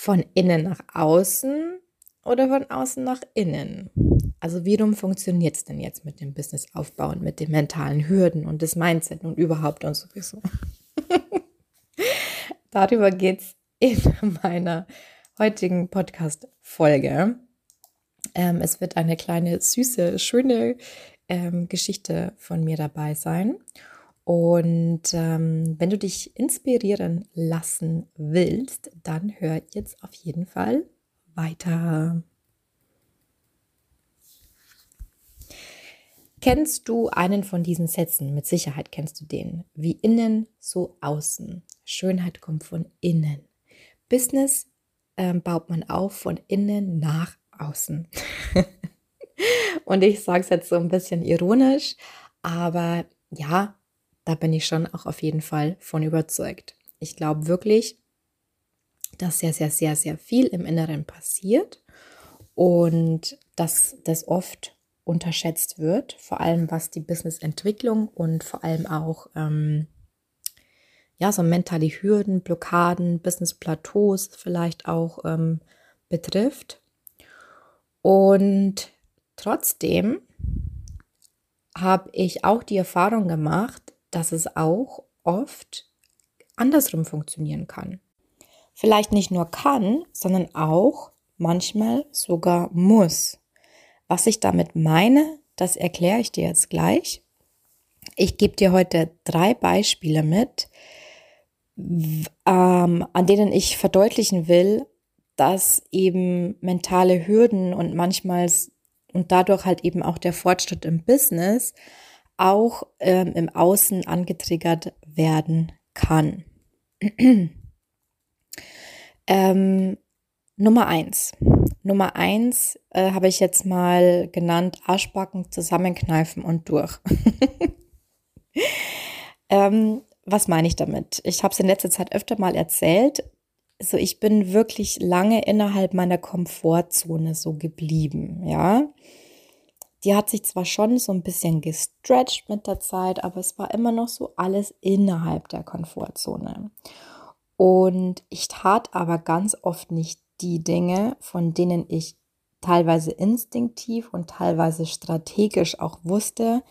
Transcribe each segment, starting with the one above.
Von innen nach außen oder von außen nach innen? Also wie funktioniert es denn jetzt mit dem Businessaufbau und mit den mentalen Hürden und das Mindset und überhaupt und sowieso? Darüber geht es in meiner heutigen Podcast-Folge. Ähm, es wird eine kleine, süße, schöne ähm, Geschichte von mir dabei sein. Und ähm, wenn du dich inspirieren lassen willst, dann hör jetzt auf jeden Fall weiter. Kennst du einen von diesen Sätzen? Mit Sicherheit kennst du den. Wie innen, so außen. Schönheit kommt von innen. Business ähm, baut man auf von innen nach außen. Und ich sage es jetzt so ein bisschen ironisch, aber ja, da bin ich schon auch auf jeden Fall von überzeugt. Ich glaube wirklich, dass sehr, sehr, sehr, sehr viel im Inneren passiert und dass das oft unterschätzt wird, vor allem was die Businessentwicklung und vor allem auch ähm, ja so mentale Hürden, Blockaden, Business Plateaus vielleicht auch ähm, betrifft. Und trotzdem habe ich auch die Erfahrung gemacht, dass es auch oft andersrum funktionieren kann. Vielleicht nicht nur kann, sondern auch manchmal sogar muss. Was ich damit meine, das erkläre ich dir jetzt gleich. Ich gebe dir heute drei Beispiele mit, ähm, an denen ich verdeutlichen will, dass eben mentale Hürden und manchmal und dadurch halt eben auch der Fortschritt im Business auch ähm, im Außen angetriggert werden kann. ähm, Nummer eins. Nummer eins äh, habe ich jetzt mal genannt, Arschbacken zusammenkneifen und durch. ähm, was meine ich damit? Ich habe es in letzter Zeit öfter mal erzählt. So, ich bin wirklich lange innerhalb meiner Komfortzone so geblieben, ja. Die hat sich zwar schon so ein bisschen gestretched mit der Zeit, aber es war immer noch so alles innerhalb der Komfortzone. Und ich tat aber ganz oft nicht die Dinge, von denen ich teilweise instinktiv und teilweise strategisch auch wusste,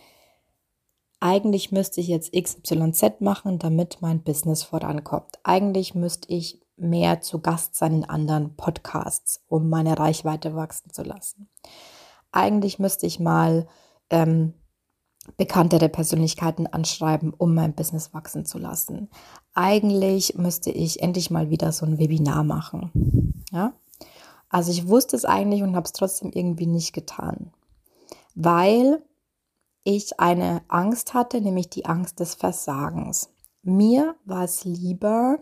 eigentlich müsste ich jetzt XYZ machen, damit mein Business vorankommt. Eigentlich müsste ich mehr zu Gast sein in anderen Podcasts, um meine Reichweite wachsen zu lassen. Eigentlich müsste ich mal ähm, bekanntere Persönlichkeiten anschreiben, um mein Business wachsen zu lassen. Eigentlich müsste ich endlich mal wieder so ein Webinar machen. Ja? Also ich wusste es eigentlich und habe es trotzdem irgendwie nicht getan, weil ich eine Angst hatte, nämlich die Angst des Versagens. Mir war es lieber,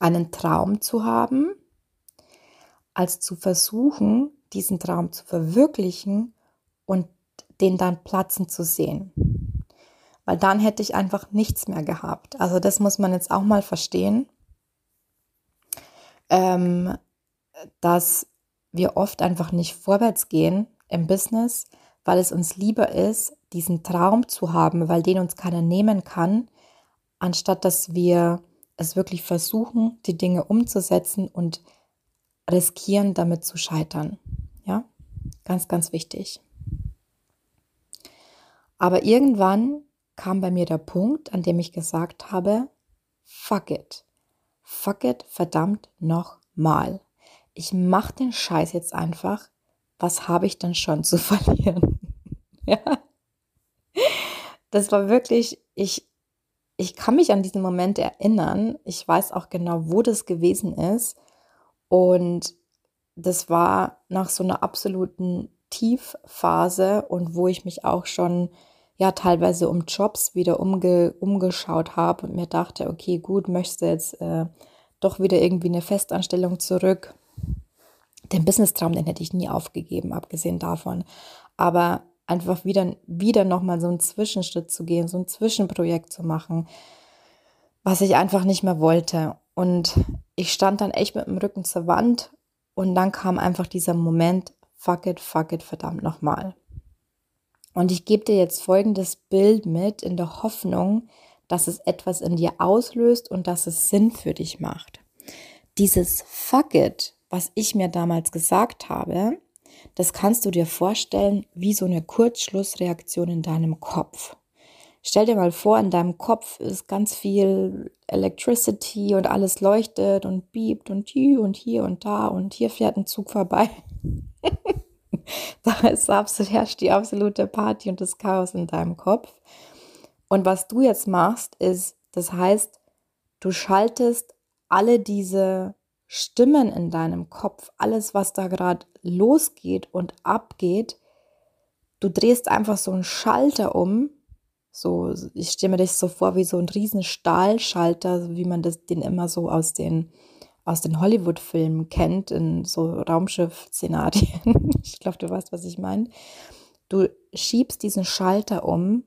einen Traum zu haben, als zu versuchen, diesen Traum zu verwirklichen und den dann platzen zu sehen. Weil dann hätte ich einfach nichts mehr gehabt. Also das muss man jetzt auch mal verstehen, ähm, dass wir oft einfach nicht vorwärts gehen im Business, weil es uns lieber ist, diesen Traum zu haben, weil den uns keiner nehmen kann, anstatt dass wir es wirklich versuchen, die Dinge umzusetzen und riskieren, damit zu scheitern. Ja, ganz, ganz wichtig. Aber irgendwann kam bei mir der Punkt, an dem ich gesagt habe, fuck it. Fuck it, verdammt nochmal. Ich mach den Scheiß jetzt einfach. Was habe ich denn schon zu verlieren? ja. Das war wirklich, ich, ich kann mich an diesen Moment erinnern. Ich weiß auch genau, wo das gewesen ist. Und das war nach so einer absoluten Tiefphase und wo ich mich auch schon ja teilweise um Jobs wieder umge umgeschaut habe und mir dachte, okay, gut, möchtest du jetzt äh, doch wieder irgendwie eine Festanstellung zurück. Den Business-Traum, den hätte ich nie aufgegeben, abgesehen davon. Aber einfach wieder, wieder nochmal so einen Zwischenschritt zu gehen, so ein Zwischenprojekt zu machen, was ich einfach nicht mehr wollte. Und ich stand dann echt mit dem Rücken zur Wand und dann kam einfach dieser Moment, fuck it, fuck it, verdammt nochmal. Und ich gebe dir jetzt folgendes Bild mit in der Hoffnung, dass es etwas in dir auslöst und dass es Sinn für dich macht. dieses Fuck it, was ich mir damals gesagt habe, das kannst du dir vorstellen wie so eine Kurzschlussreaktion in deinem Kopf. Stell dir mal vor, in deinem Kopf ist ganz viel Electricity und alles leuchtet und biebt und hier und hier und da und hier fährt ein Zug vorbei. da ist absolut, herrscht die absolute Party und das Chaos in deinem Kopf. Und was du jetzt machst, ist, das heißt, du schaltest alle diese Stimmen in deinem Kopf, alles, was da gerade losgeht und abgeht, du drehst einfach so einen Schalter um. So, ich stelle mir das so vor wie so ein riesen Stahlschalter, wie man das, den immer so aus den, aus den Hollywood-Filmen kennt, in so Raumschiff-Szenarien. ich glaube, du weißt, was ich meine. Du schiebst diesen Schalter um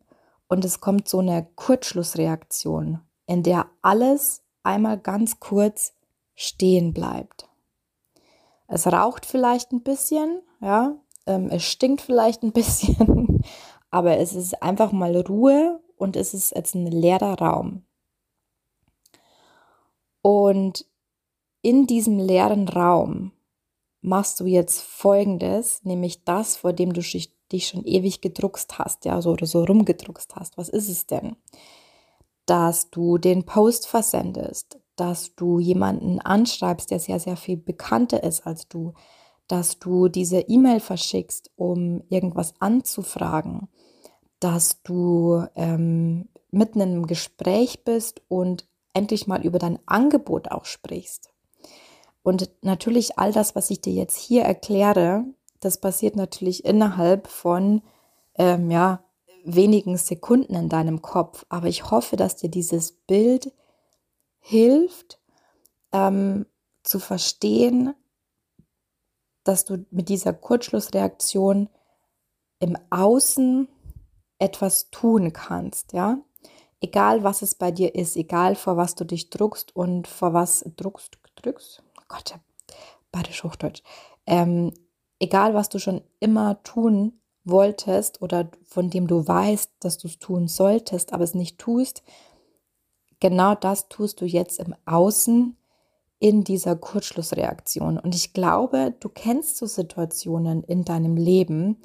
und es kommt so eine Kurzschlussreaktion, in der alles einmal ganz kurz stehen bleibt. Es raucht vielleicht ein bisschen, ja, ähm, es stinkt vielleicht ein bisschen, aber es ist einfach mal Ruhe und es ist jetzt ein leerer Raum. Und in diesem leeren Raum machst du jetzt Folgendes, nämlich das, vor dem du dich, schon ewig gedruckst hast, ja, so oder so rumgedruckst hast. Was ist es denn? Dass du den Post versendest, dass du jemanden anschreibst, der sehr, sehr viel bekannter ist als du, dass du diese E-Mail verschickst, um irgendwas anzufragen, dass du ähm, mitten in einem Gespräch bist und endlich mal über dein Angebot auch sprichst. Und natürlich all das, was ich dir jetzt hier erkläre, das passiert natürlich innerhalb von ähm, ja, wenigen Sekunden in deinem Kopf. Aber ich hoffe, dass dir dieses Bild hilft ähm, zu verstehen, dass du mit dieser Kurzschlussreaktion im Außen etwas tun kannst, ja? Egal was es bei dir ist, egal vor was du dich druckst und vor was druckst, drückst, oh Gott, badisch Hochdeutsch, ähm, egal was du schon immer tun wolltest oder von dem du weißt, dass du es tun solltest, aber es nicht tust, genau das tust du jetzt im Außen in dieser Kurzschlussreaktion. Und ich glaube, du kennst so Situationen in deinem Leben,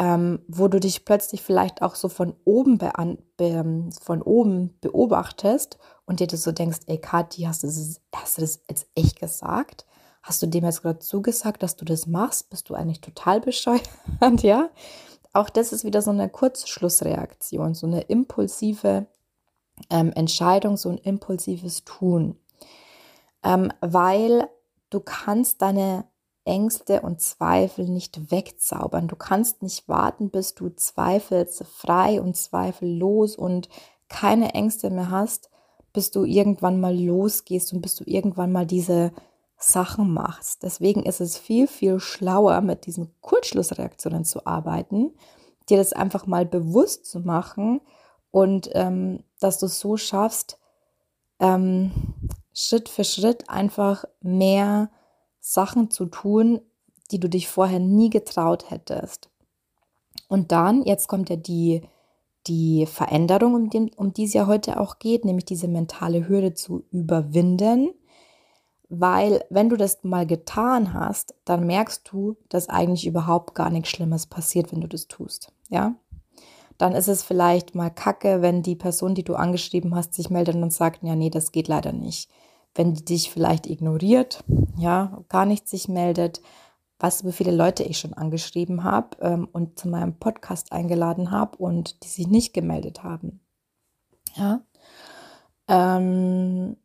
ähm, wo du dich plötzlich vielleicht auch so von oben, be von oben beobachtest und dir das so denkst, ey Kathi, hast du, das, hast du das jetzt echt gesagt? Hast du dem jetzt gerade zugesagt, dass du das machst? Bist du eigentlich total bescheuert? ja, auch das ist wieder so eine Kurzschlussreaktion, so eine impulsive ähm, Entscheidung, so ein impulsives Tun. Ähm, weil du kannst deine Ängste und Zweifel nicht wegzaubern. Du kannst nicht warten, bis du zweifelsfrei und zweifellos und keine Ängste mehr hast, bis du irgendwann mal losgehst und bis du irgendwann mal diese Sachen machst. Deswegen ist es viel, viel schlauer, mit diesen Kurzschlussreaktionen zu arbeiten, dir das einfach mal bewusst zu machen und ähm, dass du es so schaffst, ähm, Schritt für Schritt einfach mehr Sachen zu tun, die du dich vorher nie getraut hättest. Und dann, jetzt kommt ja die, die Veränderung, um, den, um die es ja heute auch geht, nämlich diese mentale Hürde zu überwinden. Weil wenn du das mal getan hast, dann merkst du, dass eigentlich überhaupt gar nichts Schlimmes passiert, wenn du das tust. Ja, dann ist es vielleicht mal kacke, wenn die Person, die du angeschrieben hast, sich meldet und sagt, ja, nee, das geht leider nicht. Wenn die dich vielleicht ignoriert, ja, gar nicht sich meldet, du, wie viele Leute ich schon angeschrieben habe ähm, und zu meinem Podcast eingeladen habe und die sich nicht gemeldet haben. Ja. Ähm,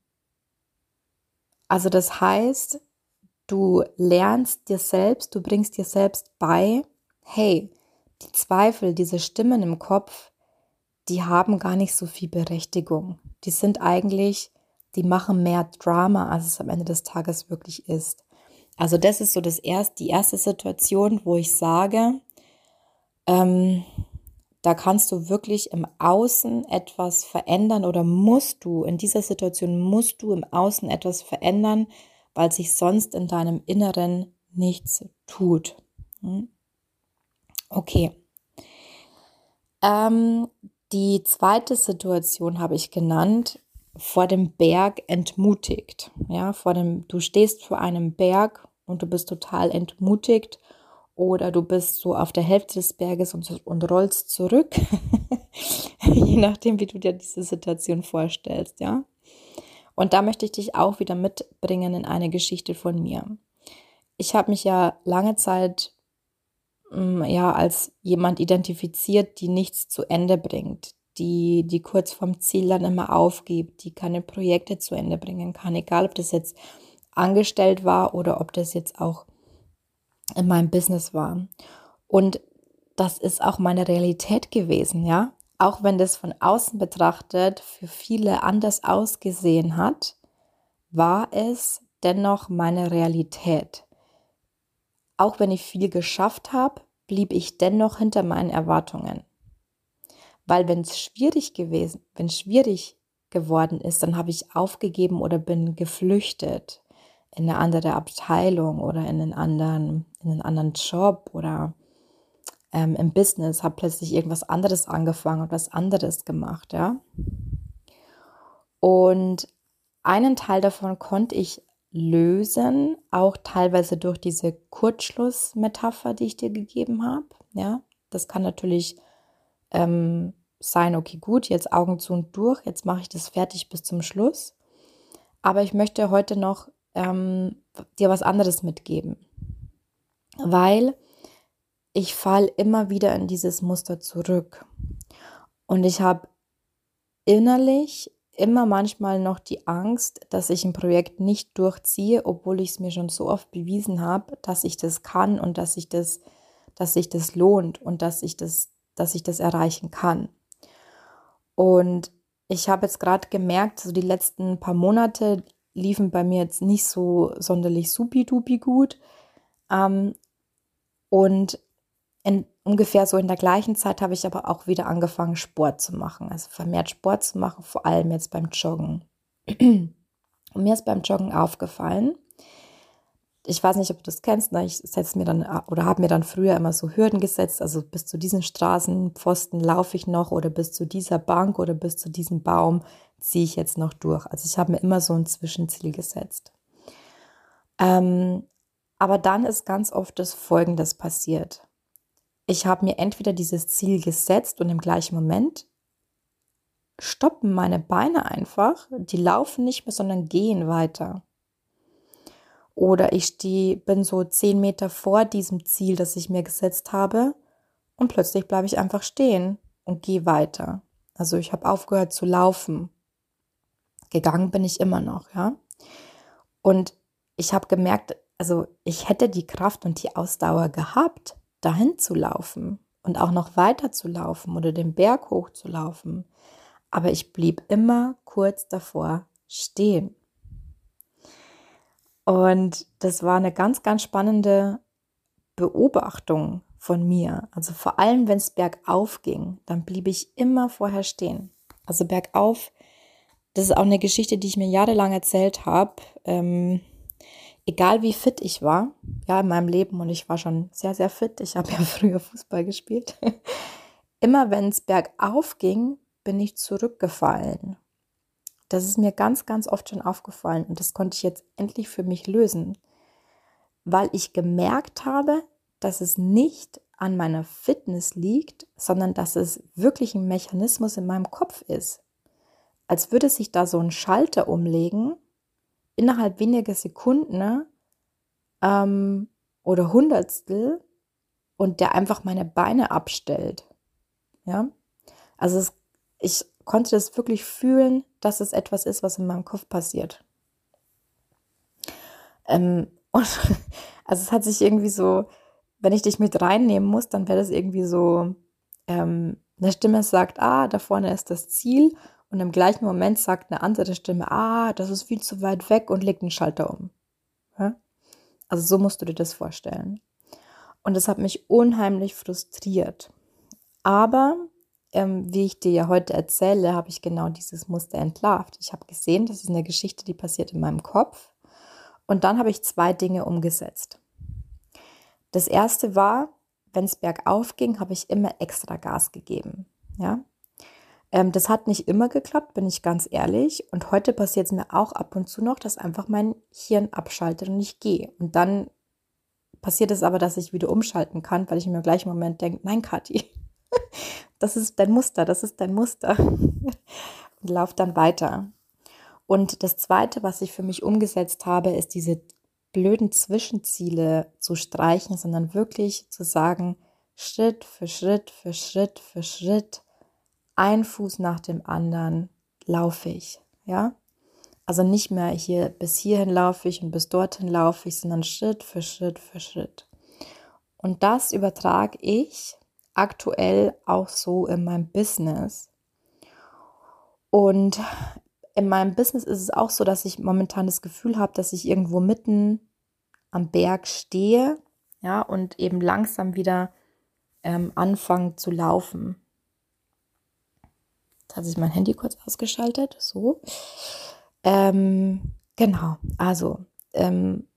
also das heißt, du lernst dir selbst, du bringst dir selbst bei, hey, die Zweifel, diese Stimmen im Kopf, die haben gar nicht so viel Berechtigung. Die sind eigentlich, die machen mehr Drama, als es am Ende des Tages wirklich ist. Also das ist so das erste, die erste Situation, wo ich sage, ähm, da kannst du wirklich im Außen etwas verändern oder musst du, in dieser Situation musst du im Außen etwas verändern, weil sich sonst in deinem Inneren nichts tut. Hm? Okay. Ähm, die zweite Situation habe ich genannt, vor dem Berg entmutigt. Ja, vor dem, du stehst vor einem Berg und du bist total entmutigt oder du bist so auf der Hälfte des Berges und, und rollst zurück. Je nachdem, wie du dir diese Situation vorstellst, ja. Und da möchte ich dich auch wieder mitbringen in eine Geschichte von mir. Ich habe mich ja lange Zeit mm, ja als jemand identifiziert, die nichts zu Ende bringt, die die kurz vom Ziel dann immer aufgibt, die keine Projekte zu Ende bringen kann, egal ob das jetzt angestellt war oder ob das jetzt auch in meinem Business war. Und das ist auch meine Realität gewesen, ja. Auch wenn das von außen betrachtet für viele anders ausgesehen hat, war es dennoch meine Realität. Auch wenn ich viel geschafft habe, blieb ich dennoch hinter meinen Erwartungen. Weil wenn es schwierig gewesen, wenn schwierig geworden ist, dann habe ich aufgegeben oder bin geflüchtet in eine andere Abteilung oder in einen anderen, in einen anderen Job oder ähm, im Business, habe plötzlich irgendwas anderes angefangen und was anderes gemacht, ja. Und einen Teil davon konnte ich lösen, auch teilweise durch diese Kurzschlussmetapher, die ich dir gegeben habe. Ja, das kann natürlich ähm, sein, okay, gut, jetzt Augen zu und durch, jetzt mache ich das fertig bis zum Schluss. Aber ich möchte heute noch ähm, dir was anderes mitgeben. Weil ich fall immer wieder in dieses Muster zurück. Und ich habe innerlich immer manchmal noch die Angst, dass ich ein Projekt nicht durchziehe, obwohl ich es mir schon so oft bewiesen habe, dass ich das kann und dass ich das, dass sich das lohnt und dass ich das, dass ich das erreichen kann. Und ich habe jetzt gerade gemerkt, so die letzten paar Monate liefen bei mir jetzt nicht so sonderlich supi-dupi gut. Ähm, und in, ungefähr so in der gleichen Zeit habe ich aber auch wieder angefangen, Sport zu machen. Also vermehrt Sport zu machen, vor allem jetzt beim Joggen. Und mir ist beim Joggen aufgefallen, ich weiß nicht, ob du das kennst, ne? ich setze mir dann oder habe mir dann früher immer so Hürden gesetzt, also bis zu diesen Straßenpfosten laufe ich noch oder bis zu dieser Bank oder bis zu diesem Baum ziehe ich jetzt noch durch. Also ich habe mir immer so ein Zwischenziel gesetzt. Ähm, aber dann ist ganz oft das Folgendes passiert. Ich habe mir entweder dieses Ziel gesetzt und im gleichen Moment stoppen meine Beine einfach, die laufen nicht mehr, sondern gehen weiter. Oder ich stehe, bin so zehn Meter vor diesem Ziel, das ich mir gesetzt habe, und plötzlich bleibe ich einfach stehen und gehe weiter. Also ich habe aufgehört zu laufen. Gegangen bin ich immer noch, ja. Und ich habe gemerkt, also ich hätte die Kraft und die Ausdauer gehabt, dahin zu laufen und auch noch weiter zu laufen oder den Berg hoch zu laufen. Aber ich blieb immer kurz davor stehen. Und das war eine ganz, ganz spannende Beobachtung von mir. Also vor allem, wenn es bergauf ging, dann blieb ich immer vorher stehen. Also bergauf, das ist auch eine Geschichte, die ich mir jahrelang erzählt habe. Ähm, egal wie fit ich war, ja, in meinem Leben, und ich war schon sehr, sehr fit. Ich habe ja früher Fußball gespielt. immer wenn es bergauf ging, bin ich zurückgefallen. Das ist mir ganz, ganz oft schon aufgefallen und das konnte ich jetzt endlich für mich lösen, weil ich gemerkt habe, dass es nicht an meiner Fitness liegt, sondern dass es wirklich ein Mechanismus in meinem Kopf ist. Als würde sich da so ein Schalter umlegen, innerhalb weniger Sekunden ähm, oder Hundertstel und der einfach meine Beine abstellt. Ja, also es, ich konnte das wirklich fühlen, dass es etwas ist, was in meinem Kopf passiert. Ähm, und, also es hat sich irgendwie so, wenn ich dich mit reinnehmen muss, dann wäre das irgendwie so, ähm, eine Stimme sagt, ah, da vorne ist das Ziel und im gleichen Moment sagt eine andere Stimme, ah, das ist viel zu weit weg und legt einen Schalter um. Ja? Also so musst du dir das vorstellen. Und das hat mich unheimlich frustriert. Aber ähm, wie ich dir ja heute erzähle, habe ich genau dieses Muster entlarvt. Ich habe gesehen, das ist eine Geschichte, die passiert in meinem Kopf. Und dann habe ich zwei Dinge umgesetzt. Das erste war, wenn es bergauf ging, habe ich immer extra Gas gegeben. Ja. Ähm, das hat nicht immer geklappt, bin ich ganz ehrlich. Und heute passiert es mir auch ab und zu noch, dass einfach mein Hirn abschaltet und ich gehe. Und dann passiert es aber, dass ich wieder umschalten kann, weil ich mir im gleichen Moment denke, nein, Kathi, das ist dein Muster, das ist dein Muster. und lauf dann weiter. Und das Zweite, was ich für mich umgesetzt habe, ist diese blöden Zwischenziele zu streichen, sondern wirklich zu sagen, Schritt für Schritt für Schritt für Schritt, ein Fuß nach dem anderen laufe ich, ja? Also nicht mehr hier bis hierhin laufe ich und bis dorthin laufe ich, sondern Schritt für Schritt für Schritt. Und das übertrage ich aktuell auch so in meinem Business. Und in meinem Business ist es auch so, dass ich momentan das Gefühl habe, dass ich irgendwo mitten am Berg stehe, ja, und eben langsam wieder ähm, anfange zu laufen. Jetzt hat sich mein Handy kurz ausgeschaltet, so. Ähm, genau, also, ähm,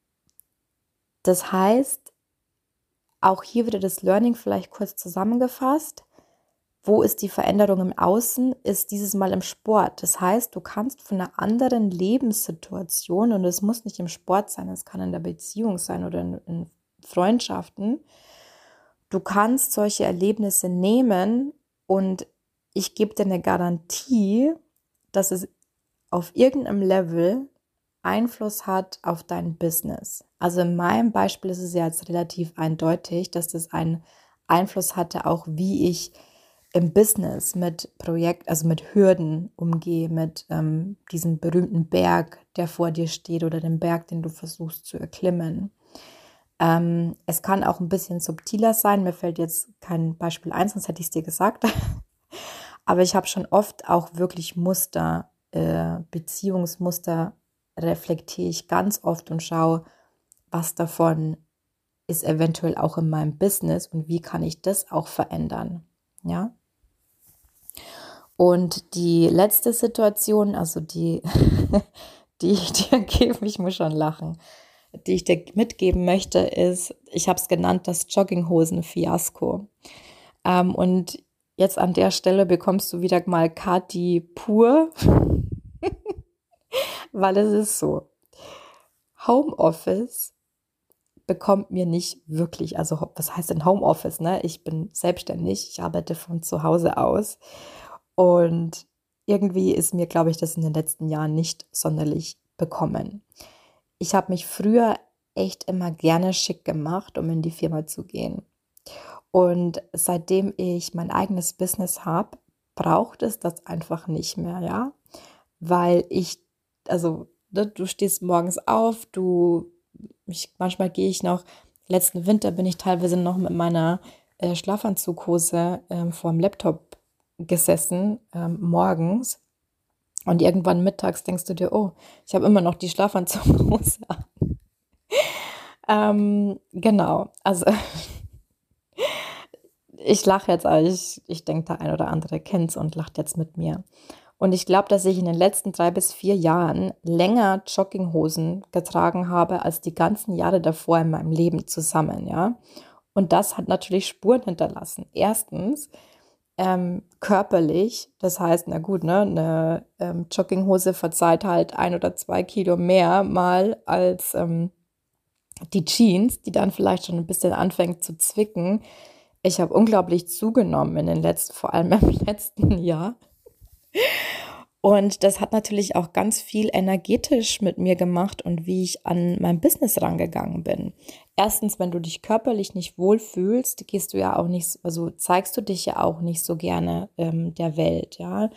das heißt, auch hier wieder das Learning vielleicht kurz zusammengefasst. Wo ist die Veränderung im Außen? Ist dieses Mal im Sport. Das heißt, du kannst von einer anderen Lebenssituation, und es muss nicht im Sport sein, es kann in der Beziehung sein oder in, in Freundschaften, du kannst solche Erlebnisse nehmen und ich gebe dir eine Garantie, dass es auf irgendeinem Level Einfluss hat auf dein Business. Also in meinem Beispiel ist es ja jetzt relativ eindeutig, dass das einen Einfluss hatte, auch wie ich im Business mit Projekt, also mit Hürden umgehe, mit ähm, diesem berühmten Berg, der vor dir steht oder dem Berg, den du versuchst zu erklimmen. Ähm, es kann auch ein bisschen subtiler sein. Mir fällt jetzt kein Beispiel ein, sonst hätte ich es dir gesagt. Aber ich habe schon oft auch wirklich Muster, äh, Beziehungsmuster reflektiere ich ganz oft und schaue, was davon ist eventuell auch in meinem Business und wie kann ich das auch verändern. Ja. Und die letzte Situation, also die, die ich dir gebe, ich muss schon lachen, die ich dir mitgeben möchte, ist, ich habe es genannt, das Jogginghosen-Fiasko. Ähm, und jetzt an der Stelle bekommst du wieder mal Kati pur, weil es ist so. Homeoffice bekommt mir nicht wirklich, also was heißt denn Homeoffice, ne? Ich bin selbstständig, ich arbeite von zu Hause aus und irgendwie ist mir, glaube ich, das in den letzten Jahren nicht sonderlich bekommen ich habe mich früher echt immer gerne schick gemacht, um in die Firma zu gehen. Und seitdem ich mein eigenes Business habe, braucht es das einfach nicht mehr, ja? Weil ich, also, ne, du stehst morgens auf, du, ich, manchmal gehe ich noch, letzten Winter bin ich teilweise noch mit meiner äh, Schlafanzughose ähm, vor dem Laptop gesessen, ähm, morgens und irgendwann mittags denkst du dir, oh, ich habe immer noch die Schlafanzughose an. ähm, genau, also ich lache jetzt, aber ich, ich denke, der ein oder andere kennt es und lacht jetzt mit mir. Und ich glaube, dass ich in den letzten drei bis vier Jahren länger Jogginghosen getragen habe als die ganzen Jahre davor in meinem Leben zusammen, ja. Und das hat natürlich Spuren hinterlassen. Erstens, ähm, körperlich. Das heißt, na gut, ne, eine ähm, Jogginghose verzeiht halt ein oder zwei Kilo mehr mal als ähm, die Jeans, die dann vielleicht schon ein bisschen anfängt zu zwicken. Ich habe unglaublich zugenommen in den letzten, vor allem im letzten Jahr. Und das hat natürlich auch ganz viel energetisch mit mir gemacht und wie ich an mein Business rangegangen bin. Erstens, wenn du dich körperlich nicht wohlfühlst, gehst du ja auch nicht, also zeigst du dich ja auch nicht so gerne ähm, der Welt, ja.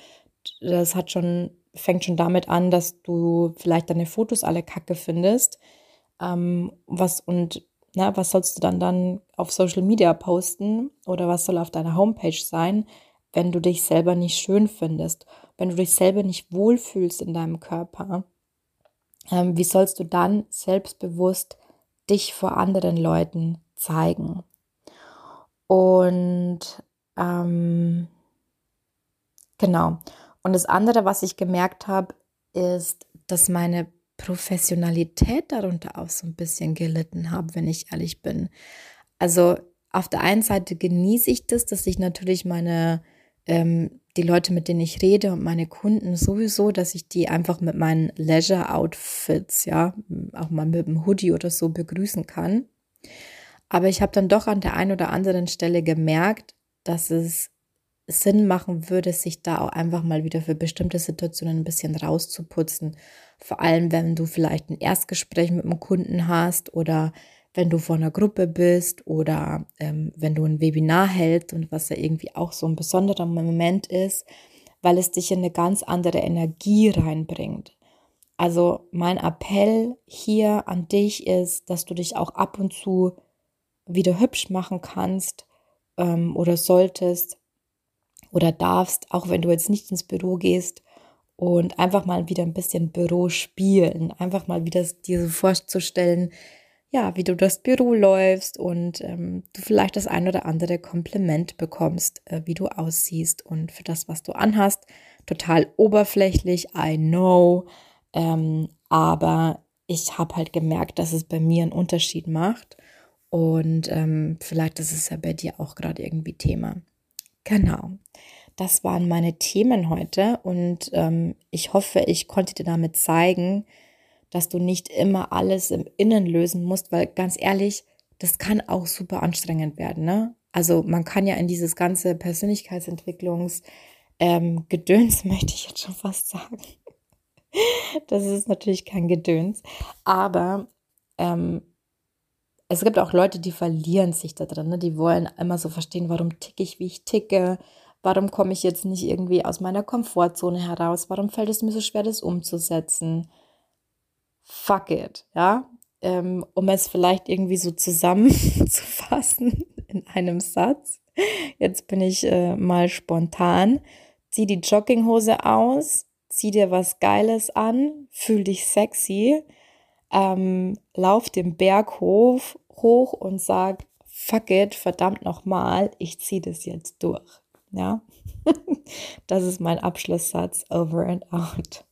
Das hat schon, fängt schon damit an, dass du vielleicht deine Fotos alle kacke findest. Ähm, was und na, was sollst du dann dann auf Social Media posten oder was soll auf deiner Homepage sein, wenn du dich selber nicht schön findest? wenn du dich selber nicht wohlfühlst in deinem Körper, ähm, wie sollst du dann selbstbewusst dich vor anderen Leuten zeigen? Und ähm, genau. Und das andere, was ich gemerkt habe, ist, dass meine Professionalität darunter auch so ein bisschen gelitten habe, wenn ich ehrlich bin. Also auf der einen Seite genieße ich das, dass ich natürlich meine ähm, die Leute, mit denen ich rede und meine Kunden sowieso, dass ich die einfach mit meinen Leisure-Outfits, ja, auch mal mit dem Hoodie oder so begrüßen kann. Aber ich habe dann doch an der einen oder anderen Stelle gemerkt, dass es Sinn machen würde, sich da auch einfach mal wieder für bestimmte Situationen ein bisschen rauszuputzen. Vor allem, wenn du vielleicht ein Erstgespräch mit einem Kunden hast oder wenn du vor einer Gruppe bist oder ähm, wenn du ein Webinar hältst und was ja irgendwie auch so ein besonderer Moment ist, weil es dich in eine ganz andere Energie reinbringt. Also mein Appell hier an dich ist, dass du dich auch ab und zu wieder hübsch machen kannst ähm, oder solltest oder darfst, auch wenn du jetzt nicht ins Büro gehst und einfach mal wieder ein bisschen Büro spielen, einfach mal wieder dir so vorzustellen, ja, wie du das Büro läufst und ähm, du vielleicht das ein oder andere Kompliment bekommst, äh, wie du aussiehst und für das, was du anhast. Total oberflächlich, I know, ähm, aber ich habe halt gemerkt, dass es bei mir einen Unterschied macht und ähm, vielleicht ist es ja bei dir auch gerade irgendwie Thema. Genau. Das waren meine Themen heute und ähm, ich hoffe, ich konnte dir damit zeigen, dass du nicht immer alles im Innen lösen musst, weil ganz ehrlich, das kann auch super anstrengend werden. Ne? Also man kann ja in dieses ganze Persönlichkeitsentwicklungs ähm, möchte ich jetzt schon fast sagen. das ist natürlich kein Gedöns, aber ähm, es gibt auch Leute, die verlieren sich da drin. Ne? Die wollen immer so verstehen, warum ticke ich, wie ich ticke. Warum komme ich jetzt nicht irgendwie aus meiner Komfortzone heraus? Warum fällt es mir so schwer, das umzusetzen? Fuck it, ja. Ähm, um es vielleicht irgendwie so zusammenzufassen in einem Satz. Jetzt bin ich äh, mal spontan. Zieh die Jogginghose aus, zieh dir was Geiles an, fühl dich sexy, ähm, lauf den Berg hoch, und sag, fuck it, verdammt nochmal, ich ziehe das jetzt durch. Ja, das ist mein Abschlusssatz. Over and out.